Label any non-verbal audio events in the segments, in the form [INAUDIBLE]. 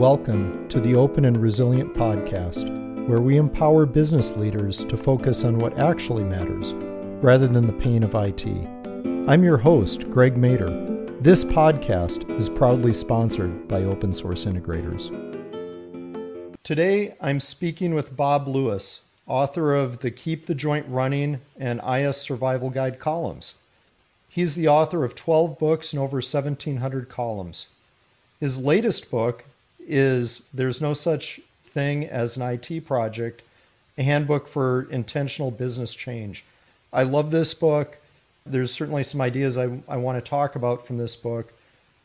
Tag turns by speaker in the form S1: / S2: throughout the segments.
S1: Welcome to the Open and Resilient Podcast, where we empower business leaders to focus on what actually matters rather than the pain of IT. I'm your host, Greg Mader. This podcast is proudly sponsored by Open Source Integrators. Today, I'm speaking with Bob Lewis, author of the Keep the Joint Running and IS Survival Guide columns. He's the author of 12 books and over 1,700 columns. His latest book is There's No Such Thing as an IT Project, a handbook for intentional business change. I love this book. There's certainly some ideas I, I want to talk about from this book,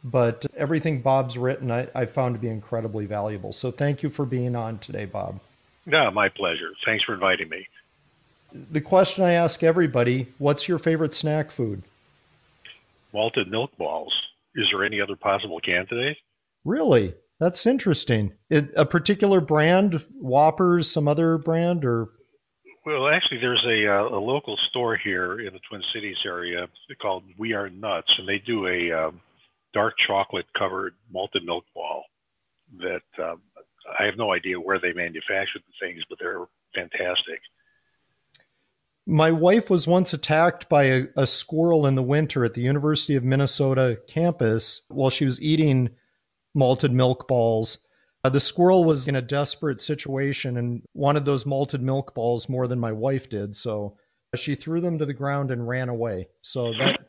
S1: but everything Bob's written I, I found to be incredibly valuable. So thank you for being on today, Bob.
S2: Yeah, my pleasure. Thanks for inviting me.
S1: The question I ask everybody what's your favorite snack food?
S2: Malted milk balls. Is there any other possible candidate?
S1: Really? That's interesting. It, a particular brand, Whoppers, some other brand, or?
S2: Well, actually, there's a, uh, a local store here in the Twin Cities area called We Are Nuts, and they do a um, dark chocolate covered malted milk ball that um, I have no idea where they manufacture the things, but they're fantastic.
S1: My wife was once attacked by a, a squirrel in the winter at the University of Minnesota campus while she was eating malted milk balls. Uh, the squirrel was in a desperate situation and wanted those malted milk balls more than my wife did. So she threw them to the ground and ran away. So that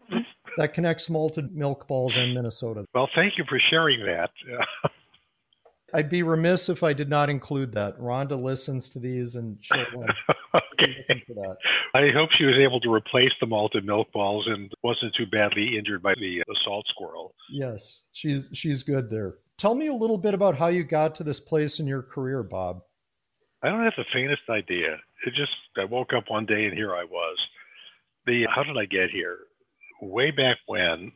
S1: that connects malted milk balls and Minnesota.
S2: Well, thank you for sharing that. [LAUGHS]
S1: I'd be remiss if I did not include that. Rhonda listens to these and she'll [LAUGHS]
S2: okay. I hope she was able to replace the malted milk balls and wasn't too badly injured by the uh, assault squirrel.
S1: Yes, she's she's good there. Tell me a little bit about how you got to this place in your career, Bob.
S2: I don't have the faintest idea. It just I woke up one day and here I was. The how did I get here? Way back when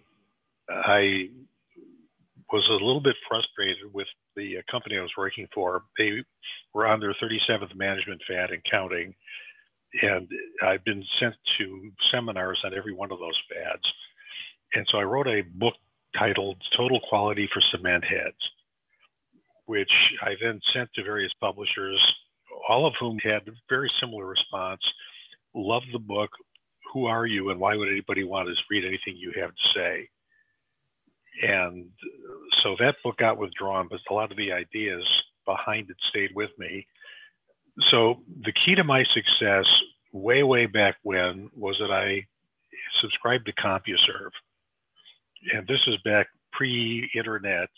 S2: I was a little bit frustrated with the uh, company I was working for. They were on their 37th management fad and counting, and I've been sent to seminars on every one of those fads. And so I wrote a book titled Total Quality for Cement Heads, which I then sent to various publishers, all of whom had a very similar response. Love the book. Who are you, and why would anybody want to read anything you have to say? And so that book got withdrawn, but a lot of the ideas behind it stayed with me. So the key to my success way, way back when was that I subscribed to CompuServe. And this is back pre-internet,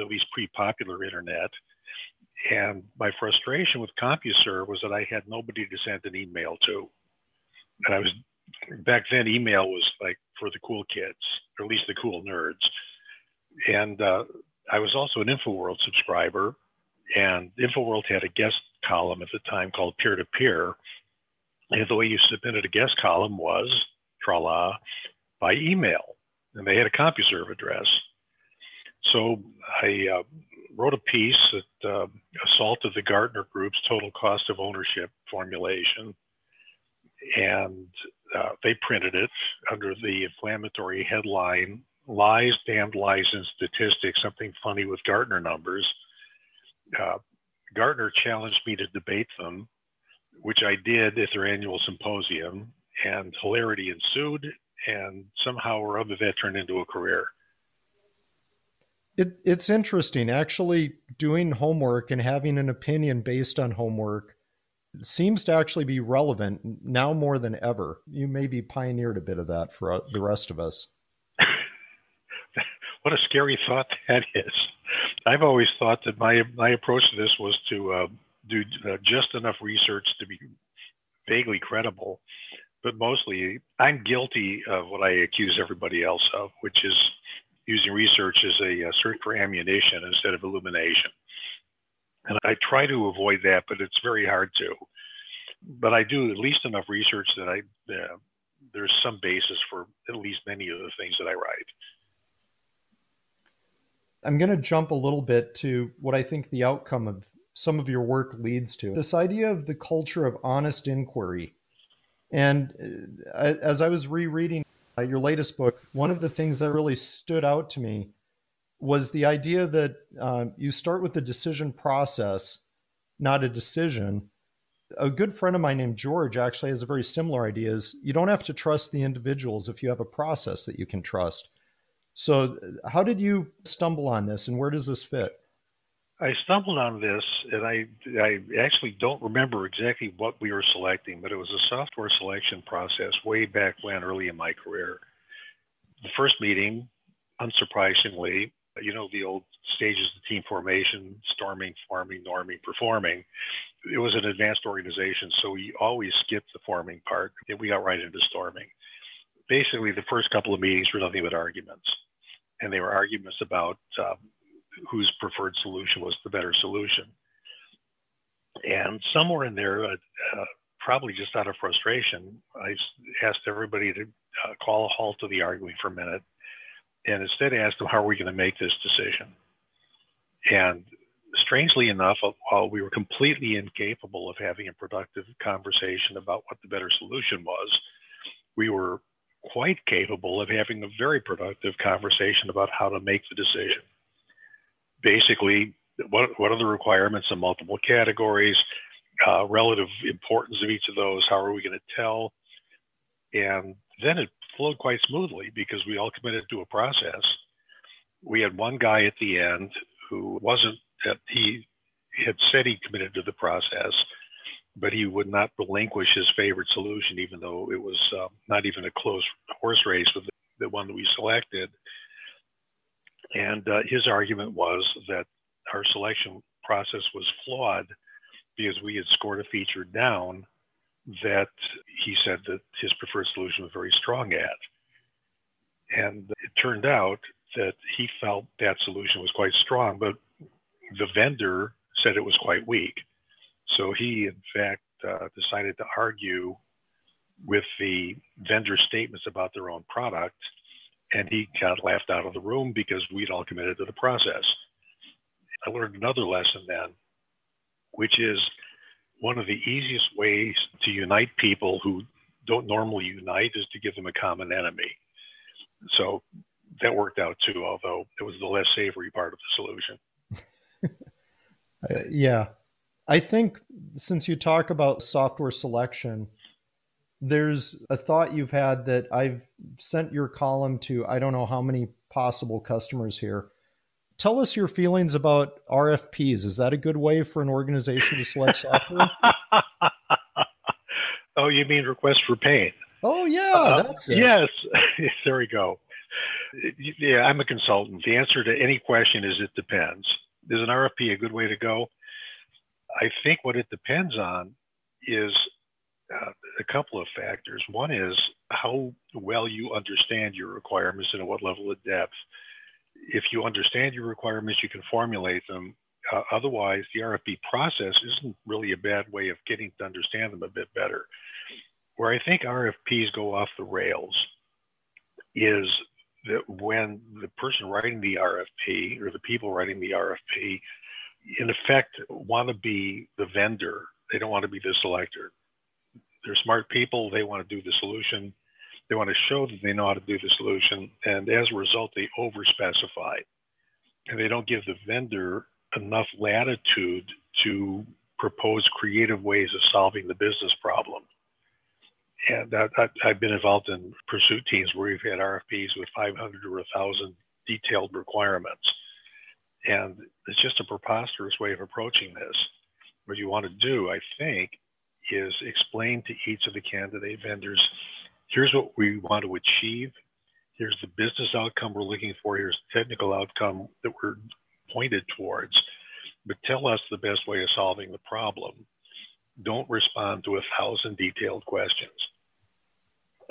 S2: at least pre-popular internet. And my frustration with CompuServe was that I had nobody to send an email to. And I was back then email was like for the cool kids, or at least the cool nerds. And uh, I was also an InfoWorld subscriber, and InfoWorld had a guest column at the time called Peer to Peer. And the way you submitted a guest column was, tra la, by email. And they had a CompuServe address. So I uh, wrote a piece that uh, assaulted the Gartner Group's total cost of ownership formulation. And uh, they printed it under the inflammatory headline lies, damned lies, and statistics, something funny with Gartner numbers. Uh, Gartner challenged me to debate them, which I did at their annual symposium, and hilarity ensued, and somehow or other that turned into a career.
S1: It, it's interesting. Actually, doing homework and having an opinion based on homework seems to actually be relevant now more than ever. You maybe pioneered a bit of that for the rest of us
S2: what a scary thought [LAUGHS] that is. I've always thought that my my approach to this was to uh, do uh, just enough research to be vaguely credible, but mostly I'm guilty of what I accuse everybody else of, which is using research as a, a search for ammunition instead of illumination. And I try to avoid that, but it's very hard to. But I do at least enough research that I uh, there's some basis for at least many of the things that I write.
S1: I'm going to jump a little bit to what I think the outcome of some of your work leads to this idea of the culture of honest inquiry. And uh, as I was rereading uh, your latest book, one of the things that really stood out to me was the idea that uh, you start with the decision process, not a decision. A good friend of mine named George actually has a very similar idea is you don't have to trust the individuals if you have a process that you can trust. So how did you stumble on this and where does this fit?
S2: I stumbled on this, and I I actually don't remember exactly what we were selecting, but it was a software selection process way back when, early in my career. The first meeting, unsurprisingly, you know the old stages of team formation, storming, forming, norming, performing. It was an advanced organization, so we always skipped the forming part, and we got right into storming. Basically, the first couple of meetings were nothing but arguments, and they were arguments about um, whose preferred solution was the better solution. And somewhere in there, uh, uh, probably just out of frustration, I asked everybody to uh, call a halt to the arguing for a minute and instead asked them, How are we going to make this decision? And strangely enough, while we were completely incapable of having a productive conversation about what the better solution was, we were quite capable of having a very productive conversation about how to make the decision basically what, what are the requirements in multiple categories, uh, relative importance of each of those, how are we going to tell? And then it flowed quite smoothly because we all committed to a process. We had one guy at the end who wasn't, he had said he committed to the process, but he would not relinquish his favorite solution, even though it was uh, not even a close horse race with the, one that we selected. And uh, his argument was that our selection process was flawed because we had scored a feature down that he said that his preferred solution was very strong at. And it turned out that he felt that solution was quite strong, but the vendor said it was quite weak. So he, in fact, uh, decided to argue with the vendor statements about their own product and he got laughed out of the room because we'd all committed to the process. I learned another lesson then, which is one of the easiest ways to unite people who don't normally unite is to give them a common enemy. So that worked out too, although it was the less savory part of the
S1: solution. [LAUGHS] uh, yeah. I think since you talk about software selection, there's a thought you've had that I've sent your column to I don't know how many possible customers here. Tell us your feelings about RFPs. Is that a good way for an organization to select software? [LAUGHS]
S2: oh, you mean request for pain?
S1: Oh, yeah, uh, that's it.
S2: Yes, [LAUGHS] there we go. Yeah, I'm a consultant. The answer to any question is it depends. Is an RFP a good way to go? I think what it depends on is uh, a couple of factors. One is how well you understand your requirements and at what level of depth. If you understand your requirements, you can formulate them. Uh, otherwise, the RFP process isn't really a bad way of getting to understand them a bit better. Where I think RFPs go off the rails is that when the person writing the RFP or the people writing the RFP, in effect, want to be the vendor, they don't want to be the selector they're smart people. They want to do the solution. They want to show that they know how to do the solution. And as a result, they over specify. And they don't give the vendor enough latitude to propose creative ways of solving the business problem. And I, have been involved in pursuit teams where we've had RFPs with 500 or 1,000 detailed requirements. And it's just a preposterous way of approaching this. What you want to do, I think, is explain to each of the candidate vendors here's what we want to achieve, here's the business outcome we're looking for, here's the technical outcome that we're pointed towards, but tell us the best way of solving the problem. Don't respond to a thousand detailed questions.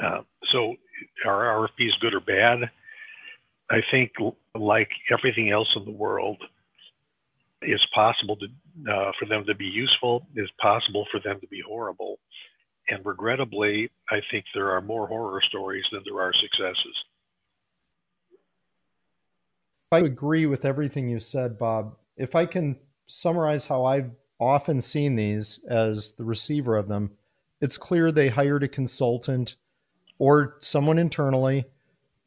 S2: Uh, so, are RFPs good or bad? I think, like everything else in the world, it's possible to, uh, for them to be useful. It's possible for them to be horrible. And regrettably, I think there are more horror stories than there are successes.
S1: I agree with everything you said, Bob. If I can summarize how I've often seen these as the receiver of them, it's clear they hired a consultant or someone internally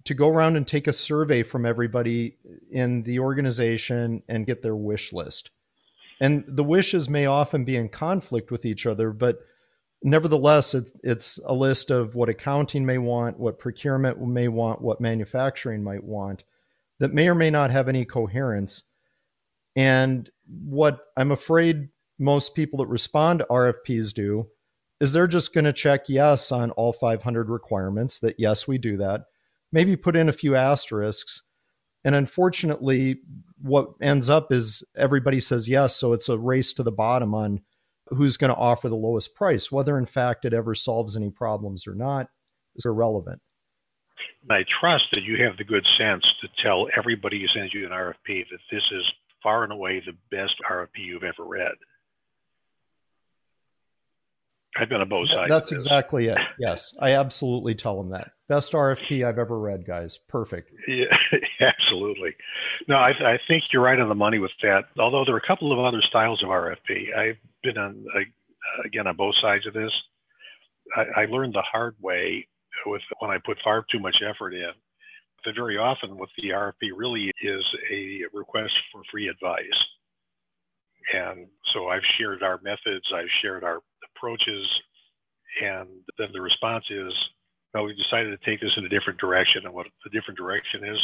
S1: to go around and take a survey from everybody in the organization and get their wish list. And the wishes may often be in conflict with each other, but nevertheless, it's, it's a list of what accounting may want, what procurement may want, what manufacturing might want that may or may not have any coherence. And what I'm afraid most people that respond to RFPs do is they're just going to check yes on all 500 requirements that yes, we do that. Maybe put in a few asterisks. And unfortunately, what ends up is everybody says yes. So it's a race to the bottom on who's going to offer the lowest price. Whether in fact it ever solves any problems or not is irrelevant.
S2: I trust that you have the good sense to tell everybody who sends you an RFP that this is far and away the best RFP you've ever read. I've been on both sides.
S1: That's exactly it. [LAUGHS] Yes, I absolutely tell them that. Best RFP I've ever read, guys. Perfect. [LAUGHS]
S2: Yeah, absolutely. No, I, I think you're right on the money with that. Although there are a couple of other styles of RFP. I've been on again on both sides of this. I, I learned the hard way with when I put far too much effort in. That very often, what the RFP really is a request for free advice. And so I've shared our methods, I've shared our approaches, and then the response is, well, we decided to take this in a different direction. And what the different direction is,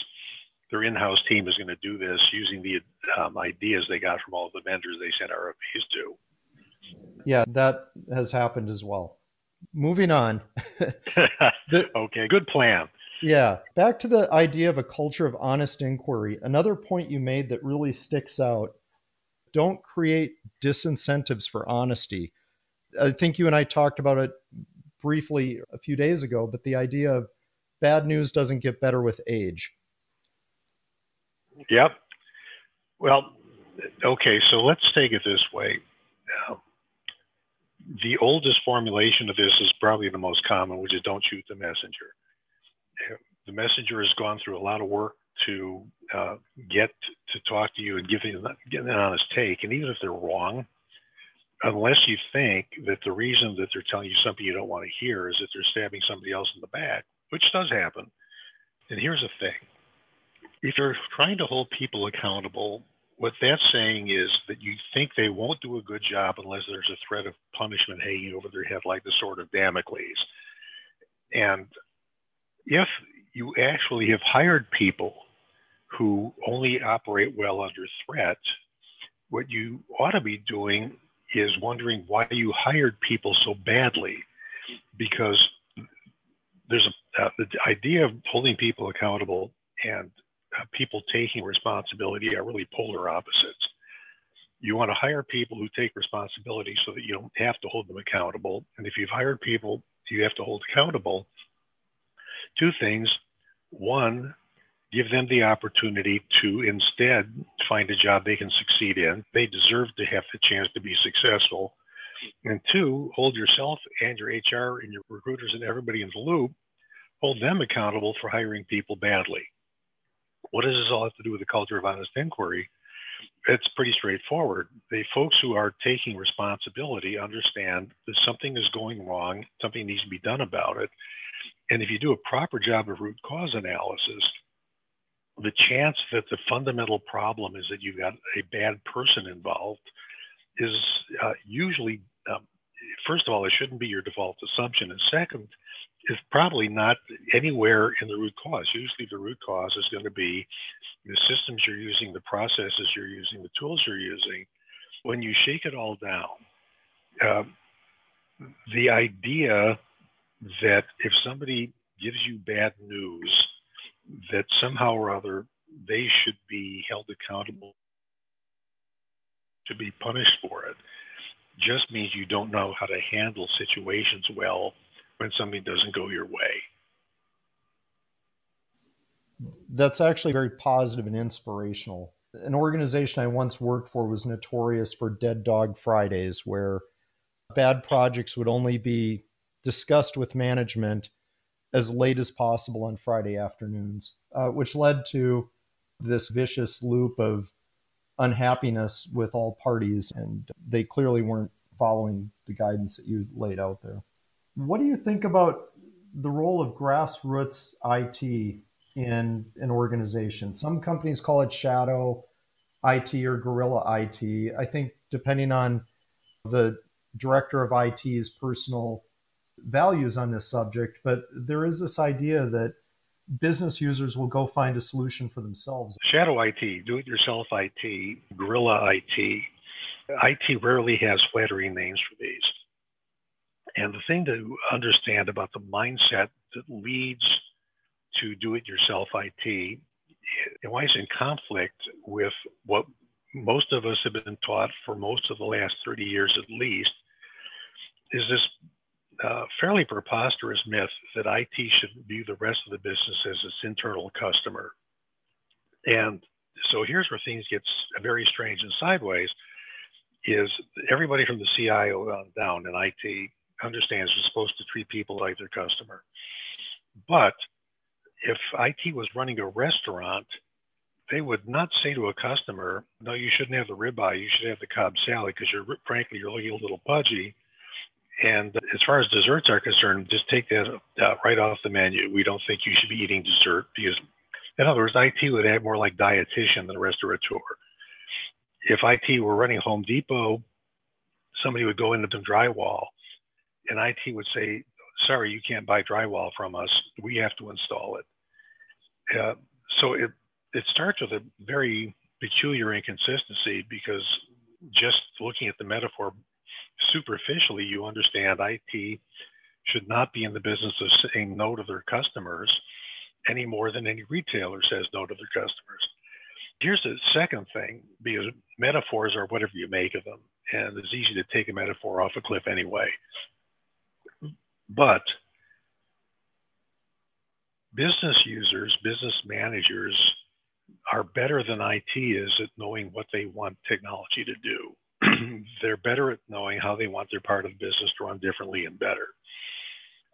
S2: their in-house team is going to do this using the um, ideas they got from all the vendors they sent RFPs to.
S1: Yeah, that has happened as well. Moving on. [LAUGHS]
S2: the, okay, good plan.
S1: Yeah, back to the idea of a culture of honest inquiry. Another point you made that really sticks out don't create disincentives for honesty. I think you and I talked about it briefly a few days ago, but the idea of bad news doesn't get better with age.
S2: Yep. Well, okay, so let's take it this way. Um, the oldest formulation of this is probably the most common, which is don't shoot the messenger. The messenger has gone through a lot of work to uh, get to talk to you and give you an honest take. And even if they're wrong, unless you think that the reason that they're telling you something you don't want to hear is that they're stabbing somebody else in the back, which does happen. And here's the thing if you're trying to hold people accountable, what that's saying is that you think they won't do a good job unless there's a threat of punishment hanging over their head like the sword of Damocles. And if you actually have hired people who only operate well under threat, what you ought to be doing is wondering why you hired people so badly because there's a uh, the idea of holding people accountable and uh, people taking responsibility are really polar opposites. You want to hire people who take responsibility so that you don't have to hold them accountable. And if you've hired people you have to hold accountable, two things. One, give them the opportunity to instead find a job they can succeed in. They deserve to have the chance to be successful. And two, hold yourself and your HR and your recruiters and everybody in the loop, hold them accountable for hiring people badly. What does this all have to do with the culture of honest inquiry? It's pretty straightforward. The folks who are taking responsibility understand that something is going wrong, something needs to be done about it. And if you do a proper job of root cause analysis, the chance that the fundamental problem is that you've got a bad person involved is uh, usually, um, first of all, it shouldn't be your default assumption. And second, is probably not anywhere in the root cause. Usually, the root cause is going to be the systems you're using, the processes you're using, the tools you're using. When you shake it all down, uh, the idea that if somebody gives you bad news, that somehow or other they should be held accountable to be punished for it just means you don't know how to handle situations well when something doesn't go your way.
S1: That's actually very positive and inspirational. An organization I once worked for was notorious for Dead Dog Fridays, where bad projects would only be discussed with management as late as possible on Friday afternoons, uh, which led to this vicious loop of unhappiness with all parties. And they clearly weren't following the guidance that you laid out there. What do you think about the role of grassroots IT in an organization. Some companies call it shadow IT or guerrilla IT. I think depending on the director of IT's personal values on this subject, but there is this idea that business users will go find a solution for themselves.
S2: Shadow IT, do it yourself IT, guerrilla IT. IT rarely has flattering names for these. And the thing to understand about the mindset that leads to do it yourself IT, and why it's in conflict with what most of us have been taught for most of the last 30 years at least, is this fairly preposterous myth that IT should view the rest of the business as its internal customer. And so here's where things get very strange and sideways is everybody from the CIO on down in IT understands you're supposed to treat people like their customer. But if IT was running a restaurant, they would not say to a customer, "No, you shouldn't have the ribeye. You should have the Cobb salad because you're frankly you're looking a little pudgy." And as far as desserts are concerned, just take that uh, right off the menu. We don't think you should be eating dessert because, in other words, IT would act more like dietitian than restaurateur. If IT were running Home Depot, somebody would go into the drywall, and IT would say, "Sorry, you can't buy drywall from us. We have to install it." Uh, so it it starts with a very peculiar inconsistency because just looking at the metaphor superficially, you understand IT should not be in the business of saying no to their customers any more than any retailer says no to their customers. Here's the second thing because metaphors are whatever you make of them, and it's easy to take a metaphor off a cliff anyway. But business users, business managers are better than IT is at knowing what they want technology to do. [CLEARS THROAT] they're better at knowing how they want their part of the business to run differently and better.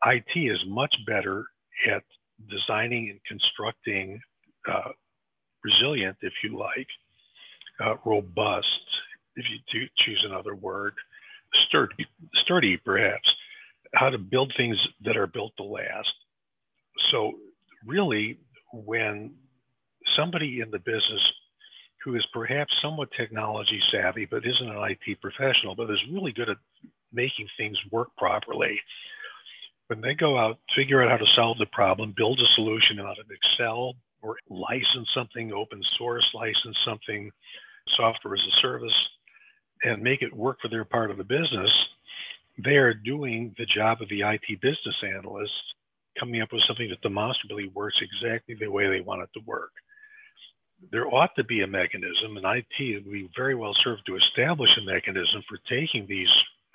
S2: IT is much better at designing and constructing uh, resilient, if you like, uh, robust, if you do choose another word, sturdy, sturdy perhaps, how to build things that are built to last. So, really, when somebody in the business who is perhaps somewhat technology savvy, but isn't an IT professional, but is really good at making things work properly. When they go out, figure out how to solve the problem, build a solution out of Excel or license something, open source, license something, software as a service, and make it work for their part of the business, they are doing the job of the IT business analyst, coming up with something that demonstrably works exactly the way they want it to work there ought to be a mechanism, and IT would be very well served to establish a mechanism for taking these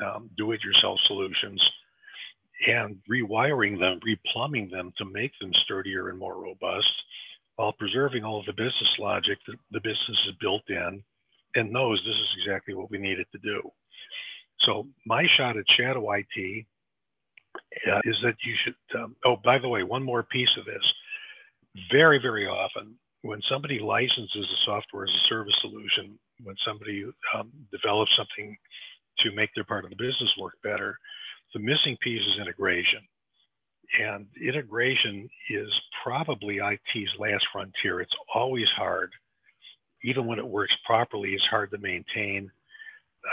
S2: um, do it yourself solutions and rewiring them, replumbing them to make them sturdier and more robust while preserving all of the business logic that the business is built in and knows this is exactly what we need it to do. So, my shot at shadow IT uh, is that you should, um, oh, by the way, one more piece of this. Very, very often, when somebody licenses a software as a service solution, when somebody um, develops something to make their part of the business work better, the missing piece is integration. And integration is probably IT's last frontier. It's always hard. Even when it works properly, it's hard to maintain.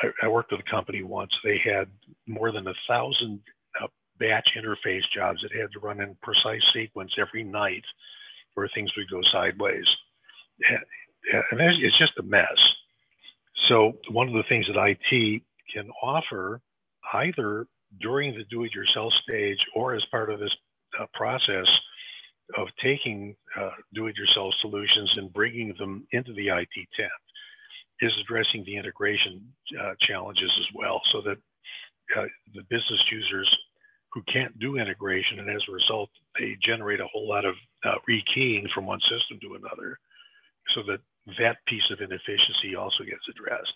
S2: I, I worked with a company once, they had more than a thousand uh, batch interface jobs that had to run in precise sequence every night where things would go sideways. And it's just a mess. So, one of the things that IT can offer, either during the do it yourself stage or as part of this uh, process of taking uh, do it yourself solutions and bringing them into the IT tent, is addressing the integration uh, challenges as well so that uh, the business users who can't do integration, and as a result, they generate a whole lot of uh, rekeying from one system to another, so that that piece of inefficiency also gets addressed.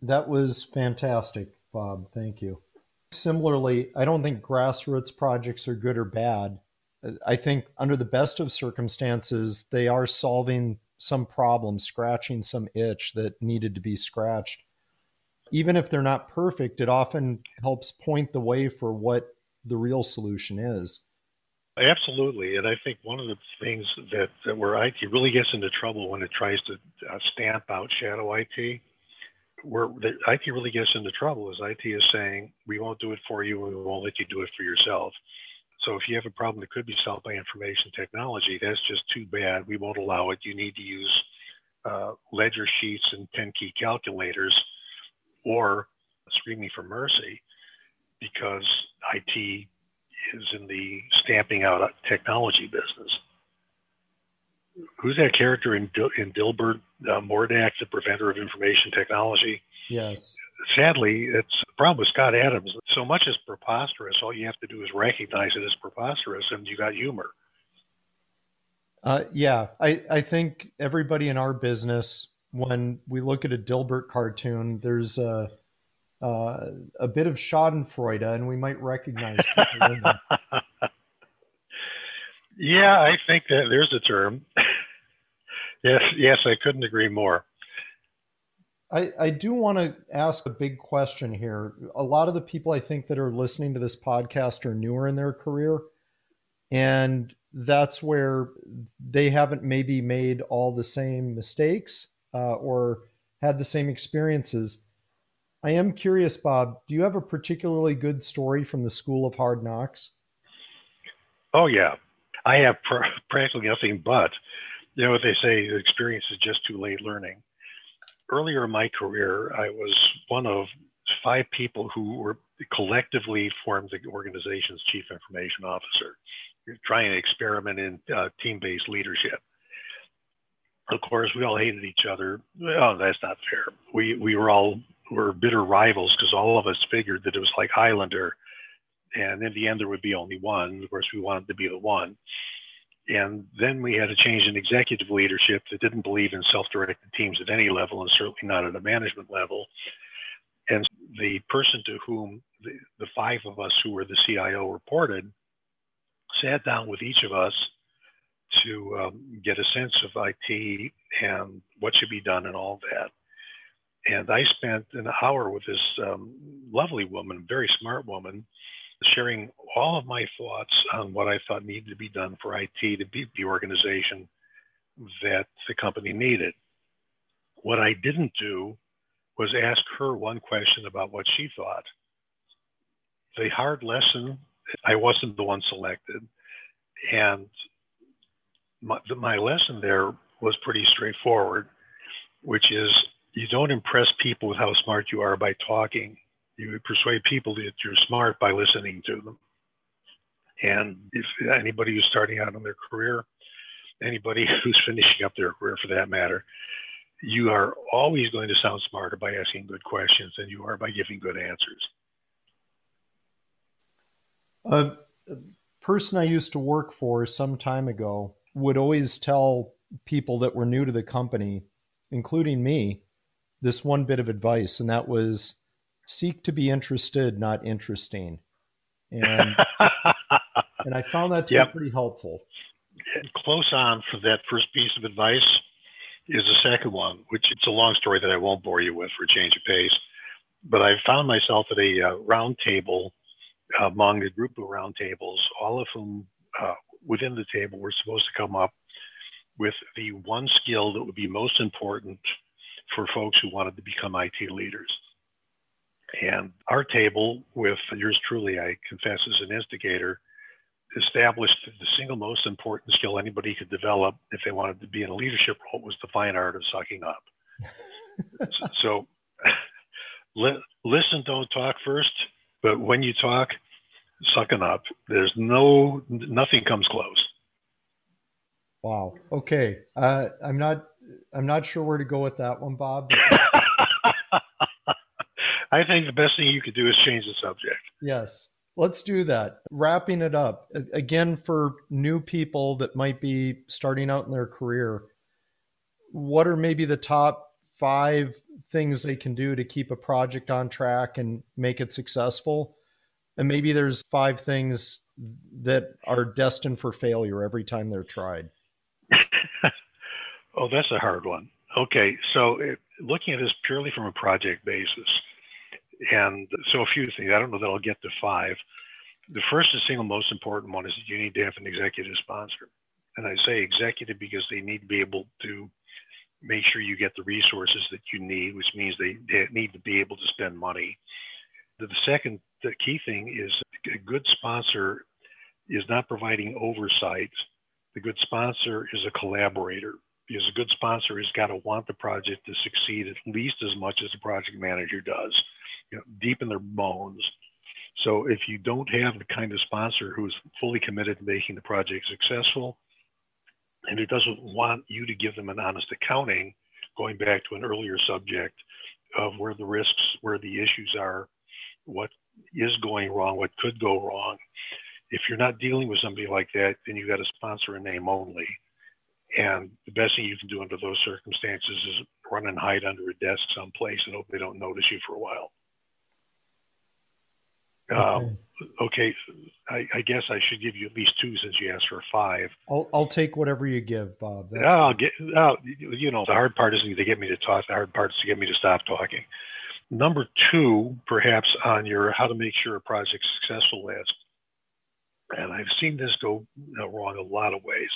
S1: That was fantastic, Bob. Thank you. Similarly, I don't think grassroots projects are good or bad. I think under the best of circumstances, they are solving some problem, scratching some itch that needed to be scratched. Even if they're not perfect, it often helps point the way for what the real solution is.
S2: Absolutely, and I think one of the things that, that where IT really gets into trouble when it tries to uh, stamp out shadow IT, where the IT really gets into trouble is IT is saying we won't do it for you and we won't let you do it for yourself. So if you have a problem that could be solved by information technology, that's just too bad. We won't allow it. You need to use uh, ledger sheets and 10 key calculators or screaming for mercy because IT is in the stamping out technology business. Who's that character in in Dilbert uh, Mordac, the preventer of information technology?
S1: Yes.
S2: Sadly, it's the problem with Scott Adams. So much is preposterous. All you have to do is recognize it as preposterous, and you got humor.
S1: Uh, yeah, I, I think everybody in our business, when we look at a Dilbert cartoon, there's a uh, a bit of Schadenfreude, and we might recognize. [LAUGHS]
S2: yeah, I think that there's a term. [LAUGHS] yes, yes, I couldn't agree more.
S1: I, I do want to ask a big question here. A lot of the people I think that are listening to this podcast are newer in their career. And that's where they haven't maybe made all the same mistakes uh, or had the same experiences. I am curious, Bob, do you have a particularly good story from the School of Hard Knocks?
S2: Oh, yeah. I have pr- practically nothing but, you know what they say, experience is just too late learning. Earlier in my career, I was one of five people who were collectively formed the organization's chief information officer trying to experiment in uh, team-based leadership. Of course, we all hated each other. Oh, that's not fair. We we were all were bitter rivals because all of us figured that it was like Highlander, and in the end there would be only one. Of course, we wanted to be the one. And then we had a change in executive leadership that didn't believe in self-directed teams at any level, and certainly not at a management level. And the person to whom the, the five of us who were the CIO reported sat down with each of us to um, get a sense of IT and what should be done and all that. And I spent an hour with this um, lovely woman, very smart woman, sharing all of my thoughts on what I thought needed to be done for IT to beat the organization that the company needed. What I didn't do was ask her one question about what she thought. The hard lesson I wasn't the one selected. And my, my lesson there was pretty straightforward, which is you don't impress people with how smart you are by talking. You persuade people that you're smart by listening to them. And if anybody who's starting out in their career, anybody [LAUGHS] who's finishing up their career for that matter, you are always going to sound smarter by asking good questions than you are by giving good answers.
S1: A person I used to work for some time ago would always tell people that were new to the company, including me, this one bit of advice, and that was seek to be interested, not interesting. And [LAUGHS] and I found that to yep. be pretty helpful.
S2: And close on for that first piece of advice is the second one, which it's a long story that I won't bore you with for a change of pace. But I found myself at a uh, round table among a group of roundtables, all of whom uh, within the table were supposed to come up with the one skill that would be most important for folks who wanted to become IT leaders. And our table, with yours truly, I confess, as an instigator, established the single most important skill anybody could develop if they wanted to be in a leadership role was the fine art of sucking up. [LAUGHS] so, [LAUGHS] li- listen, don't talk first. But when you talk, sucking up. There's no nothing comes close.
S1: Wow. Okay. Uh, I'm not. I'm not sure where to go with that one, Bob. [LAUGHS]
S2: I think the best thing you could do is change the subject.
S1: Yes. Let's do that. Wrapping it up again for new people that might be starting out in their career. What are maybe the top five things they can do to keep a project on track and make it successful. And maybe there's five things that are destined for failure every time they're tried.
S2: Oh, that's a hard one. Okay, so it, looking at this purely from a project basis, and so a few things. I don't know that I'll get to five, The first and single most important one is that you need to have an executive sponsor. And I say executive because they need to be able to make sure you get the resources that you need, which means they, they need to be able to spend money. The second the key thing is a good sponsor is not providing oversight. The good sponsor is a collaborator because a good sponsor has got to want the project to succeed at least as much as the project manager does, you know, deep in their bones. So if you don't have the kind of sponsor who is fully committed to making the project successful, and who doesn't want you to give them an honest accounting, going back to an earlier subject of where the risks, where the issues are, what is going wrong, what could go wrong. If you're not dealing with somebody like that, then you've got to sponsor a name only. And the best thing you can do under those circumstances is run and hide under a desk someplace and hope they don't notice you for a while. Okay. Um, okay, I, I, guess I should give you at least two since you asked for five.
S1: I'll, I'll take whatever you give, Bob.
S2: That's I'll get. Oh, you know, the hard part isn't to get me to talk. The hard part is to get me to stop talking. Number two, perhaps on your how to make sure a project's successful list, and I've seen this go wrong a lot of ways,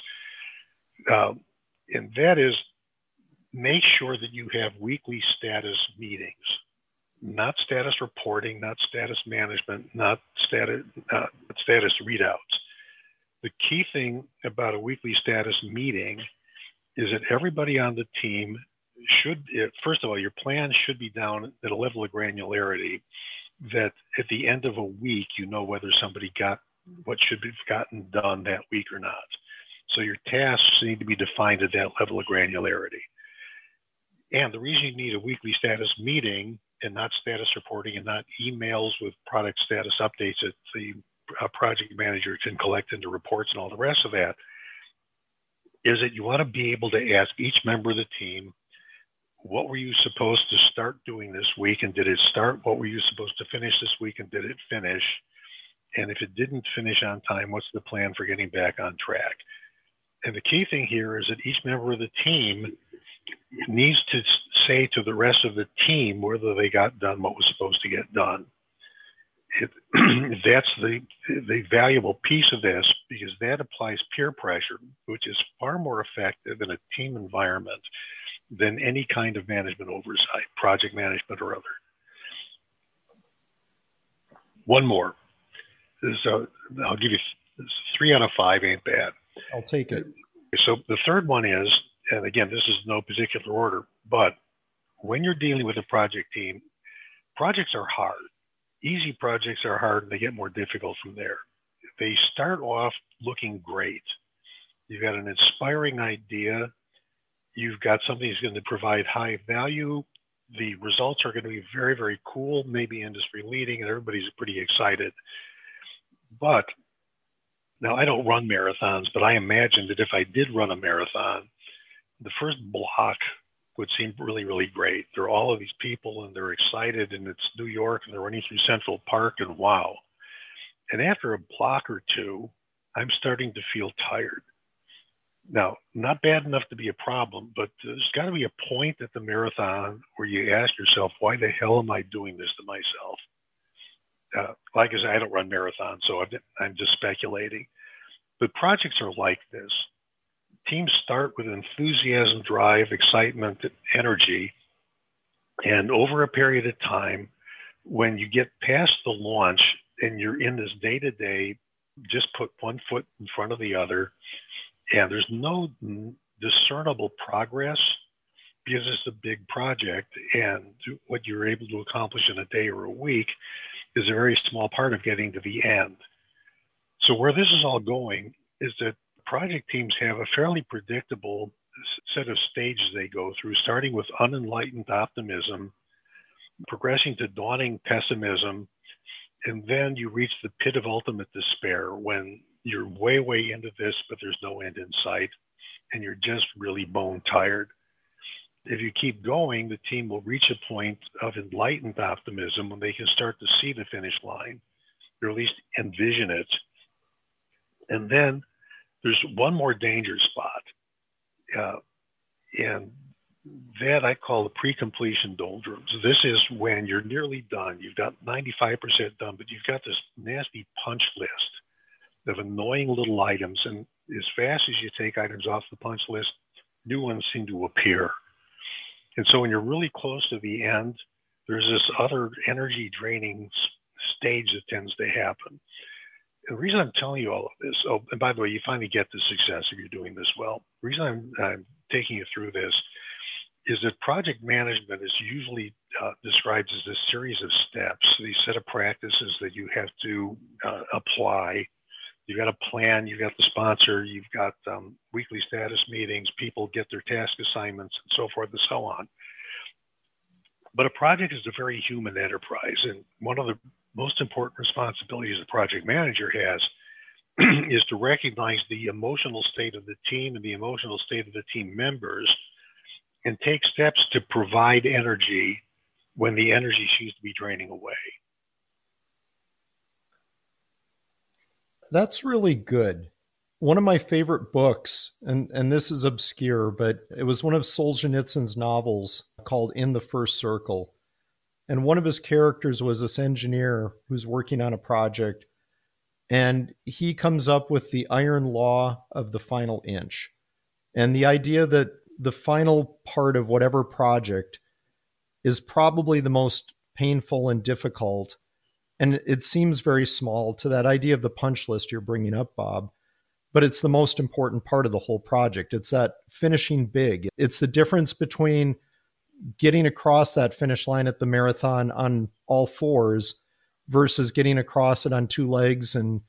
S2: um, and that is make sure that you have weekly status meetings not status reporting, not status management, not status, uh, status readouts. The key thing about a weekly status meeting is that everybody on the team should, first of all, your plan should be down at a level of granularity that at the end of a week, you know whether somebody got what should be gotten done that week or not. So your tasks need to be defined at that level of granularity. And the reason you need a weekly status meeting and not status reporting and not emails with product status updates that the uh, project manager can collect into reports and all the rest of that is that you want to be able to ask each member of the team what were you supposed to start doing this week and did it start? What were you supposed to finish this week and did it finish? And if it didn't finish on time what's the plan for getting back on track and the key thing here is that each member of the team needs to say to the rest of the team whether they got done what was supposed to get done. It, [CLEARS THROAT] that's the the valuable piece of this because that applies peer pressure, which is far more effective in a team environment than any kind of management oversight, project management or other. One more. So I'll give you three out of five ain't bad.
S1: I'll take it.
S2: So the third one is and again, this is no particular order, but when you're dealing with a project team, projects are hard. Easy projects are hard and they get more difficult from there. They start off looking great. You've got an inspiring idea. You've got something that's going to provide high value. The results are going to be very, very cool, maybe industry leading, and everybody's pretty excited. But now I don't run marathons, but I imagine that if I did run a marathon, the first block would seem really, really great. There are all of these people and they're excited and it's New York and they're running through Central Park and wow. And after a block or two, I'm starting to feel tired. Now, not bad enough to be a problem, but there's got to be a point at the marathon where you ask yourself, why the hell am I doing this to myself? Uh, like I said, I don't run marathons, so I'm just speculating. But projects are like this teams start with enthusiasm, drive, excitement, energy. And over a period of time, when you get past the launch and you're in this day to day, just put one foot in front of the other, and there's no discernible progress because it's a big project. And what you're able to accomplish in a day or a week is a very small part of getting to the end. So, where this is all going is that project teams have a fairly predictable set of stages they go through, starting with unenlightened optimism, progressing to dawning pessimism, and then you reach the pit of ultimate despair when you're way, way into this, but there's no end in sight, and you're just really bone tired. If you keep going, the team will reach a point of enlightened optimism when they can start to see the finish line, or at least envision it. And then there's one more danger spot. Uh, and that I call the pre-completion doldrums. This is when you're nearly done. You've got 95% done, but you've got this nasty punch list of annoying little items. And as fast as you take items off the punch list, new ones seem to appear. And so when you're really close to the end, there's this other energy draining stage that tends to happen. The reason I'm telling you all of this, oh, and by the way, you finally get the success if you're doing this well. The reason I'm, I'm taking you through this is that project management is usually uh, described as a series of steps, these set of practices that you have to uh, apply. You've got a plan, you've got the sponsor, you've got um, weekly status meetings, people get their task assignments, and so forth and so on. But a project is a very human enterprise, and one of the most important responsibilities a project manager has [CLEARS THROAT] is to recognize the emotional state of the team and the emotional state of the team members and take steps to provide energy when the energy seems to be draining away.
S1: That's really good. One of my favorite books, and, and this is obscure, but it was one of Solzhenitsyn's novels called In the First Circle. And one of his characters was this engineer who's working on a project, and he comes up with the iron law of the final inch. And the idea that the final part of whatever project is probably the most painful and difficult. And it seems very small to that idea of the punch list you're bringing up, Bob, but it's the most important part of the whole project. It's that finishing big. It's the difference between getting across that finish line at the marathon on all fours versus getting across it on two legs and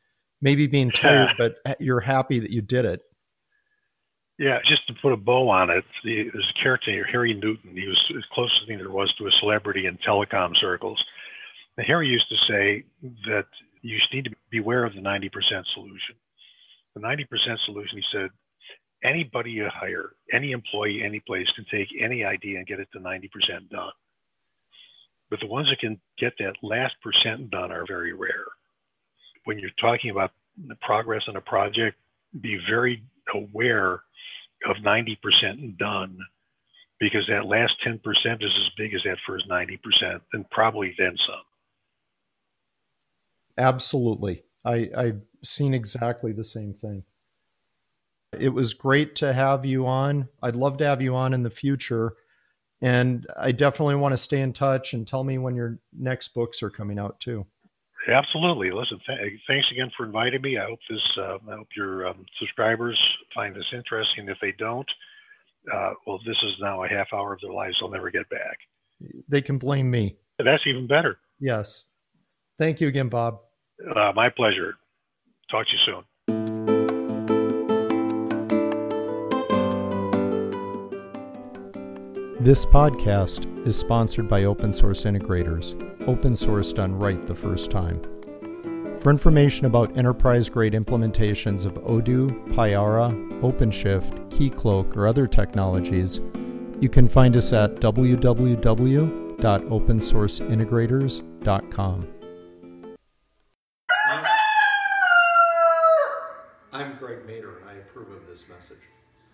S1: maybe being tired, but you're happy that you did it.
S2: Yeah, just to put a bow on it, there's a character here, Harry Newton. He was the closest thing there was to a celebrity in telecom circles. And Harry used to say that you need to beware of the 90% solution. The 90% solution, he said, anybody you hire, any employee, any place can take any idea and get it to 90% done. But the ones that can get that last percent done are very rare. When you're talking about the progress on a project, be very aware of 90% done because that last 10% is as big as that first 90% and probably then some.
S1: Absolutely. I, I've seen exactly the same thing. It was great to have you on. I'd love to have you on in the future. And I definitely want to stay in touch and tell me when your next books are coming out too.
S2: Absolutely. Listen, th- thanks again for inviting me. I hope this, uh, I hope your um, subscribers find this interesting. If they don't, uh, well, this is now a half hour of their lives they'll never get back.
S1: They can blame me.
S2: That's even better.
S1: Yes. Thank you again, Bob.
S2: Uh, my pleasure. Talk to you soon.
S1: This podcast is sponsored by Open Source Integrators, open source done right the first time. For information about enterprise grade implementations of Odoo, Payara, OpenShift, Keycloak, or other technologies, you can find us at www.opensourceintegrators.com.